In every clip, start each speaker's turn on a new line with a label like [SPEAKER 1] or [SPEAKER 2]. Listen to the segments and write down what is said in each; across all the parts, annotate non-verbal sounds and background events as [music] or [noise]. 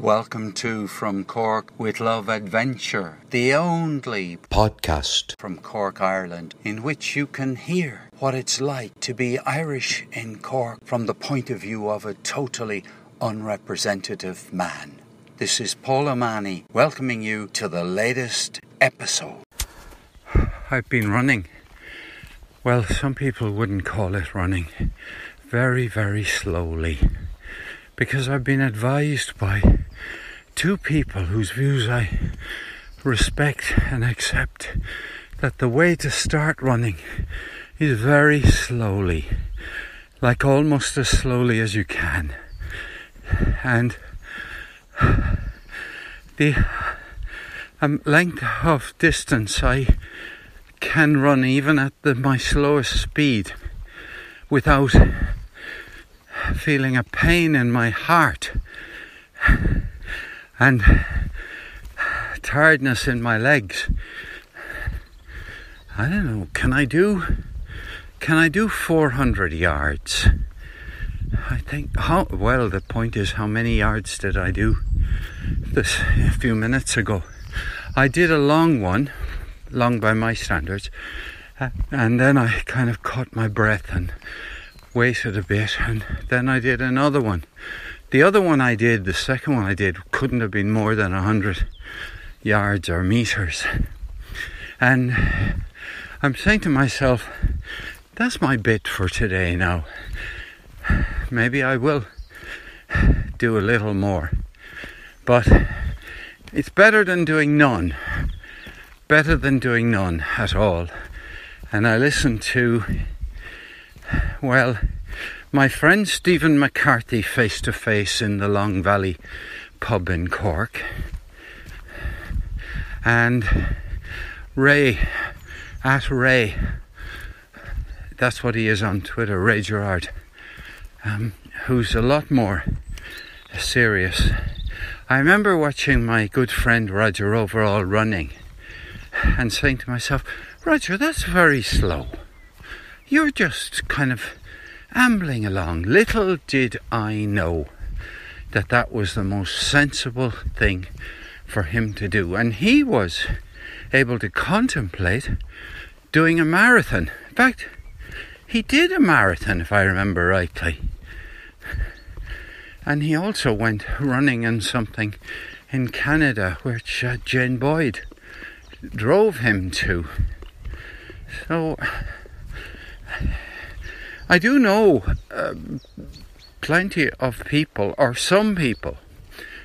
[SPEAKER 1] Welcome to From Cork with Love Adventure, the only
[SPEAKER 2] podcast.
[SPEAKER 1] from Cork, Ireland, in which you can hear what it's like to be Irish in Cork from the point of view of a totally unrepresentative man. This is Paul O'Mahony welcoming you to the latest episode. I've been running. Well, some people wouldn't call it running. Very, very slowly. Because I've been advised by two people whose views I respect and accept that the way to start running is very slowly, like almost as slowly as you can. And the um, length of distance I can run even at the, my slowest speed without feeling a pain in my heart and tiredness in my legs. I don't know. Can I do? Can I do 400 yards? I think. How well? The point is, how many yards did I do this a few minutes ago? I did a long one, long by my standards, uh, and then I kind of caught my breath and waited a bit, and then I did another one. The other one I did, the second one I did, couldn't have been more than a 100 yards or meters. And I'm saying to myself, that's my bit for today now. Maybe I will do a little more. But it's better than doing none. Better than doing none at all. And I listened to, well, my friend Stephen McCarthy face to face in the Long Valley pub in Cork. And Ray, at Ray, that's what he is on Twitter, Ray Gerard, um, who's a lot more serious. I remember watching my good friend Roger Overall running and saying to myself, Roger, that's very slow. You're just kind of ambling along. Little did I know that that was the most sensible thing for him to do. And he was able to contemplate doing a marathon. In fact, he did a marathon, if I remember rightly. And he also went running in something in Canada, which uh, Jane Boyd drove him to. So, I do know um, plenty of people, or some people,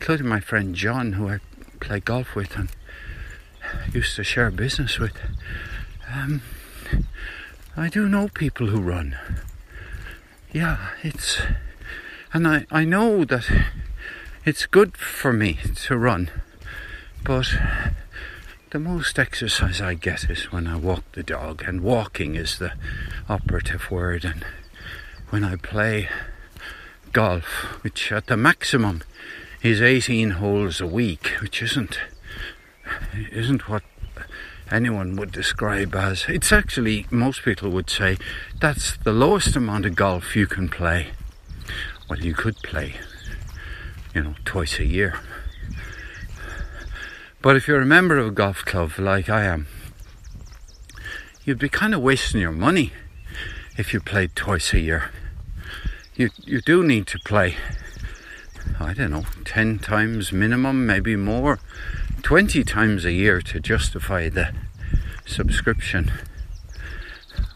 [SPEAKER 1] including my friend John, who I play golf with and used to share business with. Um, I do know people who run. Yeah, it's. And I, I know that it's good for me to run, but the most exercise I get is when I walk the dog, and walking is the operative word. And when I play golf, which at the maximum is 18 holes a week, which isn't isn't what anyone would describe as. It's actually most people would say that's the lowest amount of golf you can play. Well, you could play, you know, twice a year. But if you're a member of a golf club like I am, you'd be kind of wasting your money if you played twice a year. You you do need to play. I don't know, ten times minimum, maybe more, twenty times a year to justify the subscription,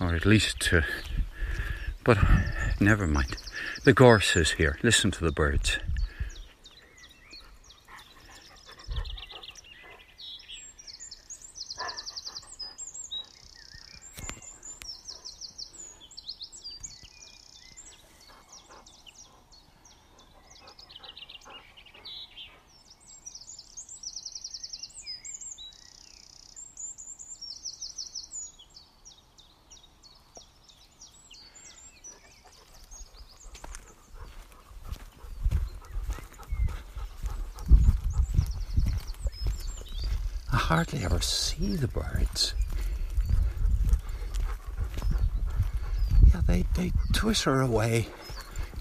[SPEAKER 1] or at least to. But never mind. The gorse is here. Listen to the birds. Hardly ever see the birds. Yeah, they, they twitter away,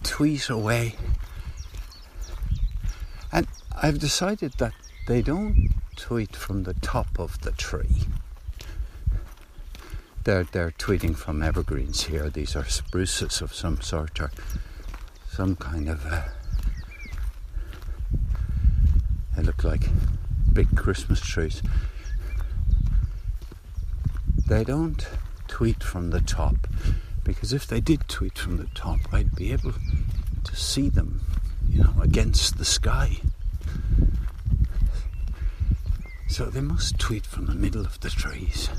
[SPEAKER 1] tweet away. And I've decided that they don't tweet from the top of the tree. They're, they're tweeting from evergreens here. These are spruces of some sort or some kind of. Uh, they look like big Christmas trees. They don't tweet from the top because if they did tweet from the top, I'd be able to see them, you know, against the sky. So they must tweet from the middle of the trees.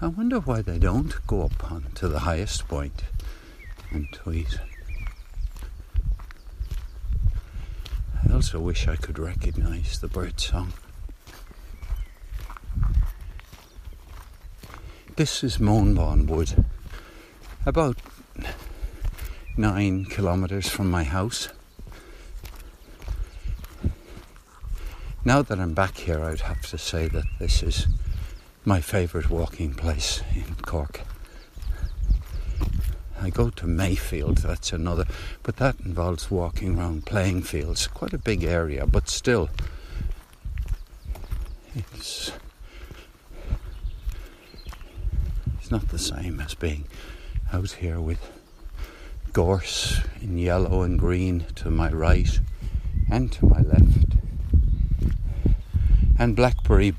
[SPEAKER 1] I wonder why they don't go up on to the highest point and tweet. Also wish I could recognize the bird song. This is Moanbawn Wood, about nine kilometres from my house. Now that I'm back here, I'd have to say that this is my favourite walking place in Cork. I go to Mayfield, that's another, but that involves walking around playing fields, quite a big area, but still, it's it's not the same as being out here with gorse in yellow and green to my right and to my left, and blackberry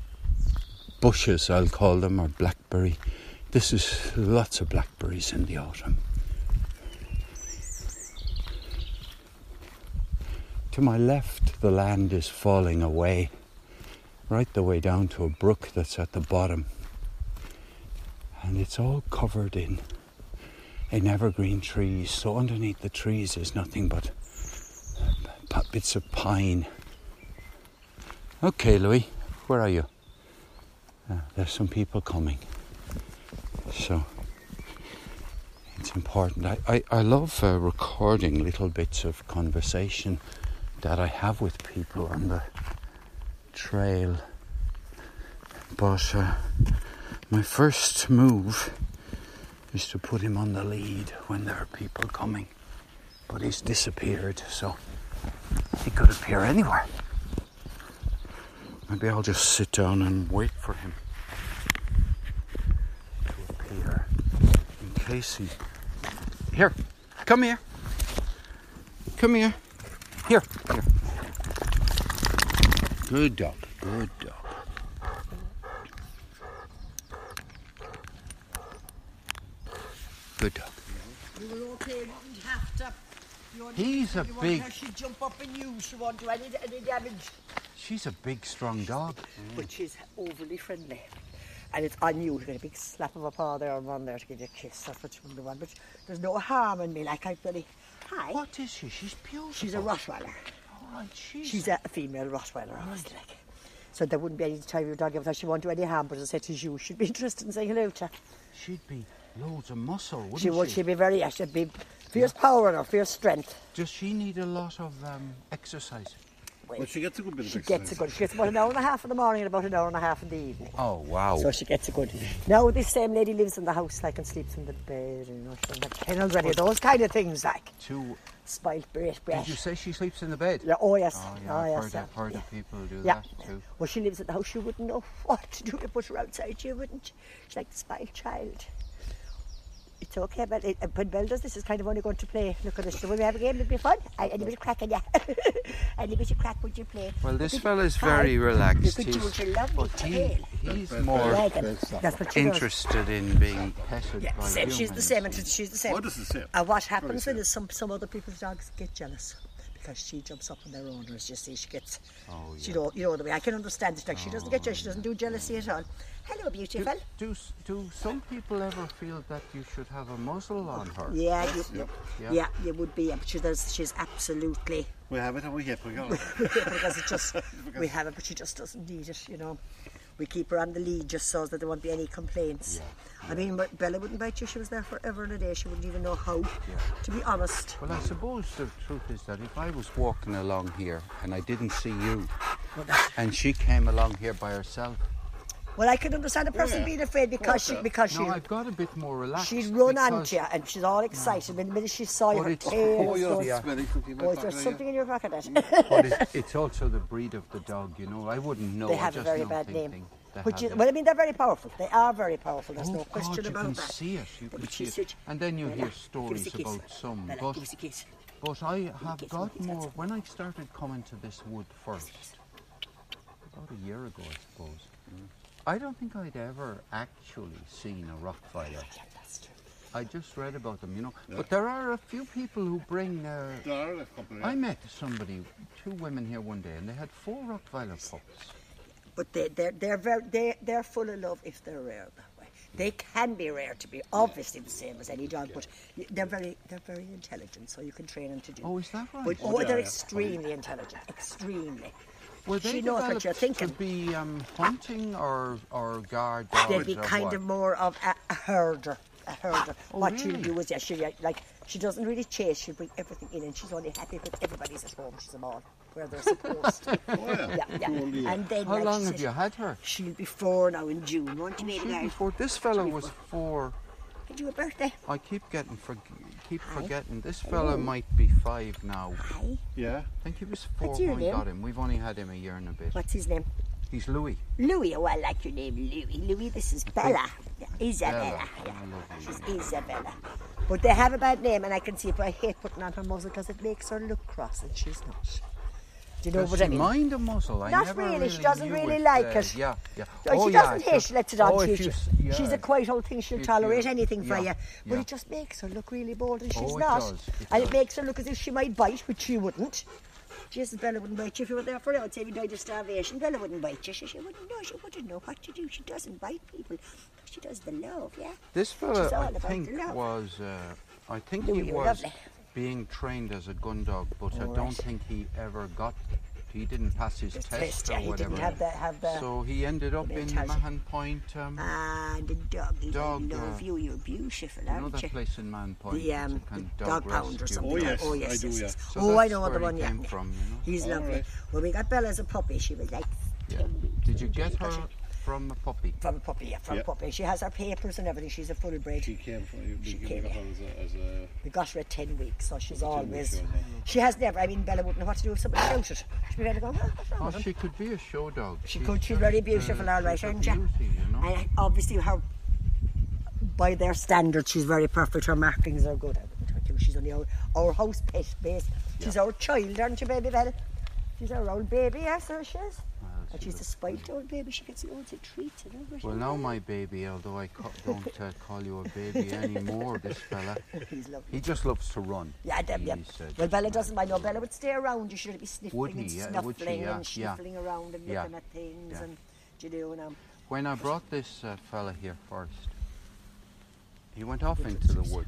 [SPEAKER 1] bushes, I'll call them, or blackberry. This is lots of blackberries in the autumn. To my left, the land is falling away, right the way down to a brook that's at the bottom. And it's all covered in, in evergreen trees. So underneath the trees is nothing but bits of pine. Okay, Louis, where are you? Uh, there's some people coming. So it's important. I, I, I love uh, recording little bits of conversation that I have with people on the trail. But uh, my first move is to put him on the lead when there are people coming. But he's disappeared, so he could appear anywhere. Maybe I'll just sit down and wait for him to appear in case he. Here, come here. Come here. Here, here. Good dog, good dog. Good dog.
[SPEAKER 2] Okay, you didn't have to. You only-
[SPEAKER 1] He's a big-
[SPEAKER 2] She'd jump up and you, she won't do any, any damage.
[SPEAKER 1] She's a big, strong dog.
[SPEAKER 2] But she's overly friendly. And it's on you to get a big slap of a paw there and run there to give you a kiss. That's what you want. But there's no harm in me, like I bloody. Hi.
[SPEAKER 1] What is she? She's beautiful.
[SPEAKER 2] She's a Rottweiler.
[SPEAKER 1] Right, she's,
[SPEAKER 2] She's a female Rottweiler, obviously. Like. So there wouldn't be any time your dog without she won't do any harm, but as I said to you, she'd be [laughs] interested in saying hello to her.
[SPEAKER 1] She'd be loads of muscle, wouldn't
[SPEAKER 2] She
[SPEAKER 1] she?
[SPEAKER 2] would, she'd be very, yeah, she'd be fierce power in her, fierce strength.
[SPEAKER 1] Does she need a lot of um, exercise?
[SPEAKER 2] Well,
[SPEAKER 3] Well, she gets a good bit of
[SPEAKER 2] She
[SPEAKER 3] exercise.
[SPEAKER 2] gets a good. She gets about an hour and a half in the morning and about an hour and a half in the evening.
[SPEAKER 1] Oh wow!
[SPEAKER 2] So she gets a good. Now this same lady lives in the house, like and sleeps in the bed, and you know, she's in the kennels ready. Those kind of things, like
[SPEAKER 1] Two.
[SPEAKER 2] spoiled brat,
[SPEAKER 1] Did you say she sleeps in the bed?
[SPEAKER 2] Yeah, oh yes,
[SPEAKER 1] Oh yeah,
[SPEAKER 2] oh
[SPEAKER 1] I've
[SPEAKER 2] yes.
[SPEAKER 1] heard,
[SPEAKER 2] yeah,
[SPEAKER 1] I've heard
[SPEAKER 2] yeah.
[SPEAKER 1] of people do
[SPEAKER 2] Yeah.
[SPEAKER 1] that too.
[SPEAKER 2] Well, she lives in the house. You wouldn't know [laughs] what to do to put her outside. You wouldn't. She's like the spoiled child. It's okay, but it, uh, when Belle does this, is kind of only going to play. Look at this. Will we have a game? It'll be fun. I, any bit of crack, yeah. any bit of crack would you play?
[SPEAKER 1] Well, this
[SPEAKER 2] Could-
[SPEAKER 1] fella's
[SPEAKER 2] Hi.
[SPEAKER 1] very
[SPEAKER 2] You
[SPEAKER 1] relaxed.
[SPEAKER 2] could do
[SPEAKER 1] He's,
[SPEAKER 2] what you love
[SPEAKER 1] but he, he's more
[SPEAKER 2] Like it.
[SPEAKER 3] Great stuff.
[SPEAKER 2] That's what she does.
[SPEAKER 1] interested in being petted
[SPEAKER 2] Yeah,
[SPEAKER 1] by
[SPEAKER 2] same. She's the same. and She's the same.
[SPEAKER 3] What is the same?
[SPEAKER 2] And what happens
[SPEAKER 3] Very
[SPEAKER 2] then is some some other people's dogs get jealous because she jumps up on their owners. You see, she gets.
[SPEAKER 1] Oh, yeah.
[SPEAKER 2] You
[SPEAKER 1] yeah.
[SPEAKER 2] know, you know the way. I can understand it. Like she doesn't get jealous. She doesn't do jealousy at all. Hello, beautiful.
[SPEAKER 1] do, s- do some people ever feel that you should have a muzzle on her?
[SPEAKER 2] Yeah, you,
[SPEAKER 1] Yeah.
[SPEAKER 2] yeah, you would be. But she does. She's absolutely
[SPEAKER 3] We have it and we hip. We got it. [laughs]
[SPEAKER 2] because it just [laughs] we have it, but she just doesn't need it. You know. We keep her on the lead just so that there won't be any complaints. Yeah. I mean, but Bella wouldn't bite you. She was there forever and a day. She wouldn't even know how. To be honest.
[SPEAKER 1] Well, I suppose the truth is that if I was walking along here and I didn't see you,
[SPEAKER 2] Well,
[SPEAKER 1] and she came along here by herself,
[SPEAKER 2] Well, I can understand a person
[SPEAKER 4] Yeah.
[SPEAKER 2] being afraid because she uh, because
[SPEAKER 1] no,
[SPEAKER 2] she
[SPEAKER 1] I've got a bit more relaxed.
[SPEAKER 2] she'd run onto you and she's all excited. When the minute she saw her tail,
[SPEAKER 1] oh,
[SPEAKER 2] was
[SPEAKER 1] yeah,
[SPEAKER 2] going,
[SPEAKER 1] yeah.
[SPEAKER 4] Something in my
[SPEAKER 2] oh, is there something in your pocket? [laughs]
[SPEAKER 1] But it's, it's also the breed of the dog, you know. I wouldn't know.
[SPEAKER 2] they
[SPEAKER 1] I
[SPEAKER 2] have a very bad name.
[SPEAKER 1] they
[SPEAKER 2] Which
[SPEAKER 1] have
[SPEAKER 2] is, well, I mean, they're very powerful. They are very powerful. There's
[SPEAKER 1] oh,
[SPEAKER 2] no question
[SPEAKER 1] God, you
[SPEAKER 2] about
[SPEAKER 1] can
[SPEAKER 2] that.
[SPEAKER 1] see it. You can see it. And then you hear
[SPEAKER 2] give us a
[SPEAKER 1] stories about some.
[SPEAKER 2] Bella,
[SPEAKER 1] but,
[SPEAKER 2] give us a kiss.
[SPEAKER 1] but I have got more. When I started coming to this wood first, about a year ago, I suppose, mm. I don't think I'd ever actually seen a Rottweiler.
[SPEAKER 2] Yeah, that's true.
[SPEAKER 1] I just read about them, you know. But there are a few people who bring. Uh,
[SPEAKER 4] There are a couple,
[SPEAKER 1] I met somebody, two women here one day, and they had four Rottweiler pups.
[SPEAKER 2] But they, they're, they're, very, they, they're full of love if they're rare that way. They can be rare to be obviously the same as any dog, but they're very, they're very intelligent, so you can train them to do.
[SPEAKER 1] Oh, is that right?
[SPEAKER 2] But,
[SPEAKER 4] Oh,
[SPEAKER 2] oh,
[SPEAKER 4] they
[SPEAKER 2] they're
[SPEAKER 4] are, yeah.
[SPEAKER 2] extremely intelligent, extremely.
[SPEAKER 1] Were they
[SPEAKER 2] she knows what
[SPEAKER 1] developed
[SPEAKER 2] you're thinking.
[SPEAKER 1] to be um, hunting or or guard dogs?
[SPEAKER 2] They'd be kind
[SPEAKER 1] what?
[SPEAKER 2] of more of a, a herder. A herder.
[SPEAKER 1] Oh,
[SPEAKER 2] what she'll do is, yeah, she like she doesn't really chase. She'll bring everything in, and she's only happy if everybody's at home. She's a all where they're supposed. to. [laughs]
[SPEAKER 4] Oh, yeah.
[SPEAKER 2] yeah, yeah.
[SPEAKER 4] Cool, yeah.
[SPEAKER 2] And then,
[SPEAKER 1] How
[SPEAKER 2] like
[SPEAKER 1] long
[SPEAKER 2] she
[SPEAKER 1] have you had her?
[SPEAKER 2] She'll be four now in June, won't you, baby
[SPEAKER 1] She
[SPEAKER 2] girl?
[SPEAKER 1] before this fella was four.
[SPEAKER 2] Did you a birthday?
[SPEAKER 1] I keep getting for, keep
[SPEAKER 2] Aye.
[SPEAKER 1] forgetting. This fella might be five now.
[SPEAKER 2] Hi.
[SPEAKER 4] Yeah.
[SPEAKER 1] I think he was four
[SPEAKER 2] What's your
[SPEAKER 1] when we got him. We've only had him a year and a bit.
[SPEAKER 2] What's his name?
[SPEAKER 1] He's Louis.
[SPEAKER 2] Louis. Oh, I like your name, Louis. Louis, this is Bella. Yeah, Isabella. Yeah, she's. Isabella. But they have a bad name, and I can see it, but I hate putting on her muzzle because it makes her look cross, and she's not. Do you know
[SPEAKER 1] Does
[SPEAKER 2] what I mean?
[SPEAKER 1] mind muzzle? I
[SPEAKER 2] Not
[SPEAKER 1] never
[SPEAKER 2] really, she doesn't really
[SPEAKER 1] it,
[SPEAKER 2] like
[SPEAKER 1] uh,
[SPEAKER 2] it.
[SPEAKER 1] Yeah, yeah. Oh,
[SPEAKER 2] she
[SPEAKER 1] yeah,
[SPEAKER 2] doesn't
[SPEAKER 1] it's
[SPEAKER 2] hate,
[SPEAKER 1] just-
[SPEAKER 2] she lets it on
[SPEAKER 1] oh,
[SPEAKER 2] you.
[SPEAKER 1] you
[SPEAKER 2] She-
[SPEAKER 1] s- yeah.
[SPEAKER 2] She's a quiet old thing, she'll tolerate anything for
[SPEAKER 1] yeah,
[SPEAKER 2] you. But
[SPEAKER 1] yeah.
[SPEAKER 2] it just makes her look really bold, and she's
[SPEAKER 1] Oh, it
[SPEAKER 2] not.
[SPEAKER 1] does, it
[SPEAKER 2] and
[SPEAKER 1] does.
[SPEAKER 2] it makes her look as if she might bite, which she wouldn't. Jesus, Bella wouldn't bite you if you were there for it. I'd say if you died of starvation. Bella wouldn't bite you. She, she wouldn't know. She wouldn't know what to do. She doesn't bite people. She does the love, yeah?
[SPEAKER 1] This fella, I think, was. Uh, I think he was
[SPEAKER 2] lovely.
[SPEAKER 1] Being trained as a gun dog, but I
[SPEAKER 2] All
[SPEAKER 1] don't
[SPEAKER 2] right.
[SPEAKER 1] think he ever got. He didn't pass his
[SPEAKER 2] His
[SPEAKER 1] test,
[SPEAKER 2] test,
[SPEAKER 1] or
[SPEAKER 2] yeah, he
[SPEAKER 1] whatever.
[SPEAKER 2] didn't have the, have the
[SPEAKER 1] so he ended up in
[SPEAKER 2] mentality.
[SPEAKER 1] Mahon Point. Um,
[SPEAKER 2] Ah, the doggies.
[SPEAKER 1] Dog,
[SPEAKER 2] I love
[SPEAKER 1] uh,
[SPEAKER 2] you. You're beautiful,
[SPEAKER 1] you know
[SPEAKER 2] aren't
[SPEAKER 1] that
[SPEAKER 2] you?
[SPEAKER 1] place in Mahon Point?
[SPEAKER 2] The
[SPEAKER 1] It's
[SPEAKER 2] um,
[SPEAKER 1] kind of
[SPEAKER 2] dog, pound or something.
[SPEAKER 4] Oh, yes,
[SPEAKER 2] oh
[SPEAKER 4] I
[SPEAKER 2] yes,
[SPEAKER 4] do,
[SPEAKER 2] yes,
[SPEAKER 4] yeah.
[SPEAKER 1] So
[SPEAKER 2] oh, I know
[SPEAKER 1] where
[SPEAKER 2] the
[SPEAKER 1] he
[SPEAKER 2] one. Yeah,
[SPEAKER 1] from, you know?
[SPEAKER 2] he's
[SPEAKER 4] All
[SPEAKER 2] lovely.
[SPEAKER 4] right.
[SPEAKER 2] When we got Bella as a puppy, she was like
[SPEAKER 1] Yeah. Did you get
[SPEAKER 2] we
[SPEAKER 1] her from a puppy?
[SPEAKER 2] From a puppy, yeah, from
[SPEAKER 4] Yeah.
[SPEAKER 2] a puppy. She has her papers and everything. She's a full bred.
[SPEAKER 4] She came from, we
[SPEAKER 2] She
[SPEAKER 4] we
[SPEAKER 2] came,
[SPEAKER 4] got
[SPEAKER 2] yeah.
[SPEAKER 4] her as a, as a
[SPEAKER 2] We got her at 10 weeks, so she's
[SPEAKER 4] As a 10
[SPEAKER 2] always.
[SPEAKER 4] weeks, yeah.
[SPEAKER 2] She has never, I mean, Bella wouldn't know what to do if somebody shouted. She'd be ready to go, "Huh, what's wrong
[SPEAKER 1] Oh,
[SPEAKER 2] with him?"
[SPEAKER 1] she could be a show dog.
[SPEAKER 2] She could, she's very beautiful, all right,
[SPEAKER 1] she's a
[SPEAKER 2] aren't you?
[SPEAKER 1] beauty, you know?
[SPEAKER 2] And obviously, her, by their standards, she's very perfect. Her markings are good. I wouldn't hurt. She's only our, our house pet base. She's our child, aren't you, baby Bella? She's our old baby, yes, so she is. And she's a spite old baby. She gets treats and everything.
[SPEAKER 1] Well, now my baby, although I don't uh, call you a baby [laughs] anymore, this fella,
[SPEAKER 2] He's lovely.
[SPEAKER 1] he just loves to run.
[SPEAKER 2] Yeah, them, yeah. Well, Bella doesn't mind. No, Bella would stay around. You shouldn't be sniffing
[SPEAKER 1] Would he?
[SPEAKER 2] and
[SPEAKER 1] Yeah,
[SPEAKER 2] snuffling
[SPEAKER 1] she? Yeah,
[SPEAKER 2] and
[SPEAKER 1] yeah.
[SPEAKER 2] sniffling around and
[SPEAKER 1] Yeah,
[SPEAKER 2] looking at things
[SPEAKER 1] yeah.
[SPEAKER 2] and you know.
[SPEAKER 1] When I brought this uh, fella here first, he went off into the woods.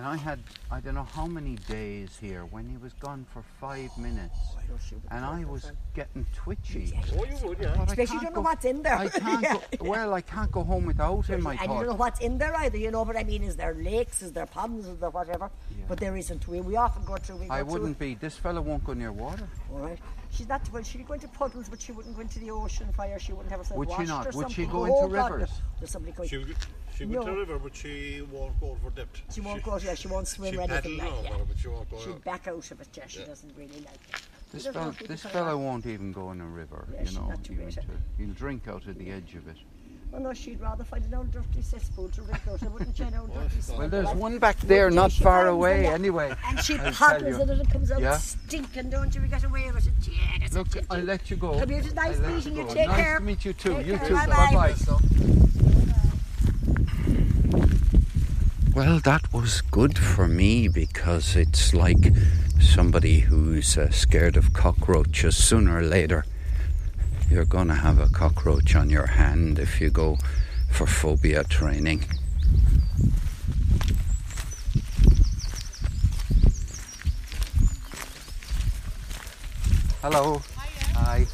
[SPEAKER 1] And I had, I don't know how many days here when he was gone for five minutes.
[SPEAKER 2] Oh, I know she would
[SPEAKER 1] And I was
[SPEAKER 2] her.
[SPEAKER 1] getting twitchy.
[SPEAKER 4] Oh, you would, yeah.
[SPEAKER 1] I thought, I
[SPEAKER 2] Especially you
[SPEAKER 1] can't
[SPEAKER 2] don't know what's in there.
[SPEAKER 1] I [laughs] can't
[SPEAKER 2] Yeah.
[SPEAKER 1] go, well, I can't go home without him, I
[SPEAKER 2] and you don't know what's in there either, you know. But I mean, is there lakes? Is there ponds? Is there whatever?
[SPEAKER 1] Yeah.
[SPEAKER 2] But there isn't. We, we often go through. We go
[SPEAKER 1] I wouldn't be, this fella won't go near water.
[SPEAKER 2] All right. She's not. Well, she'd go into puddles, but she wouldn't go into the ocean fire. She wouldn't have herself
[SPEAKER 1] Would she not?
[SPEAKER 2] or
[SPEAKER 1] Would she
[SPEAKER 2] something.
[SPEAKER 1] go
[SPEAKER 2] oh,
[SPEAKER 1] into
[SPEAKER 2] God, no.
[SPEAKER 1] rivers?
[SPEAKER 2] There's somebody going.
[SPEAKER 4] She would, she would
[SPEAKER 2] No.
[SPEAKER 4] to the river, but she won't go for depth.
[SPEAKER 2] She won't go. Yeah, she won't swim
[SPEAKER 4] She
[SPEAKER 2] or anything like
[SPEAKER 4] over,
[SPEAKER 2] that.
[SPEAKER 4] but she won't go
[SPEAKER 2] She'd
[SPEAKER 4] out.
[SPEAKER 2] back out of it. Yeah, she
[SPEAKER 4] Yeah.
[SPEAKER 2] doesn't really like it.
[SPEAKER 1] This
[SPEAKER 2] She
[SPEAKER 1] fella, this fella won't even go in a river,
[SPEAKER 2] Yeah,
[SPEAKER 1] you know.
[SPEAKER 2] not too
[SPEAKER 1] Even to, he'll drink out of the edge of it.
[SPEAKER 2] Well, no, she'd rather find an old dirty cesspool to drink out of, wouldn't she? An old [laughs] dirty
[SPEAKER 1] Well, there's
[SPEAKER 2] cesspool.
[SPEAKER 1] one back there,
[SPEAKER 2] Wouldn't
[SPEAKER 1] far away,
[SPEAKER 2] finds
[SPEAKER 1] anyway.
[SPEAKER 2] And she
[SPEAKER 1] I'll tell
[SPEAKER 2] it and it comes out
[SPEAKER 1] Yeah.
[SPEAKER 2] stinking, don't you? We get away with it. Yeah,
[SPEAKER 1] Look,
[SPEAKER 2] what
[SPEAKER 1] I'll let you go.
[SPEAKER 2] Come here, it's nice
[SPEAKER 1] I'll
[SPEAKER 2] meeting you. Take
[SPEAKER 1] nice
[SPEAKER 2] care.
[SPEAKER 1] Nice to meet you too. You too.
[SPEAKER 2] Bye-bye.
[SPEAKER 1] Well, that was good for me because it's like somebody who's uh, scared of cockroaches. Sooner or later, you're going to have a cockroach on your hand if you go for phobia training. Hello. Hi.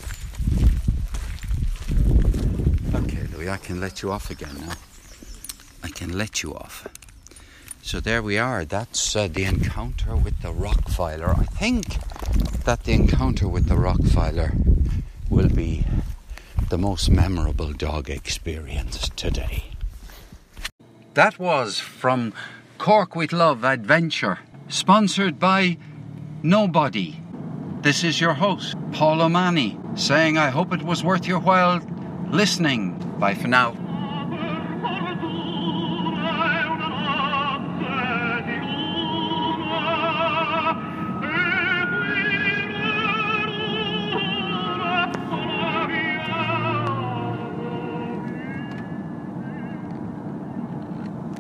[SPEAKER 1] hopefully I can let you off again now. I can let you off. So there we are. That's uh, the encounter with the Rottweiler. I think that the encounter with the Rottweiler will be the most memorable dog experience today. That was from Cork with Love Adventure, sponsored by Nobody. This is your host, Paul O'Mahony, saying I hope it was worth your while listening. Bye for now.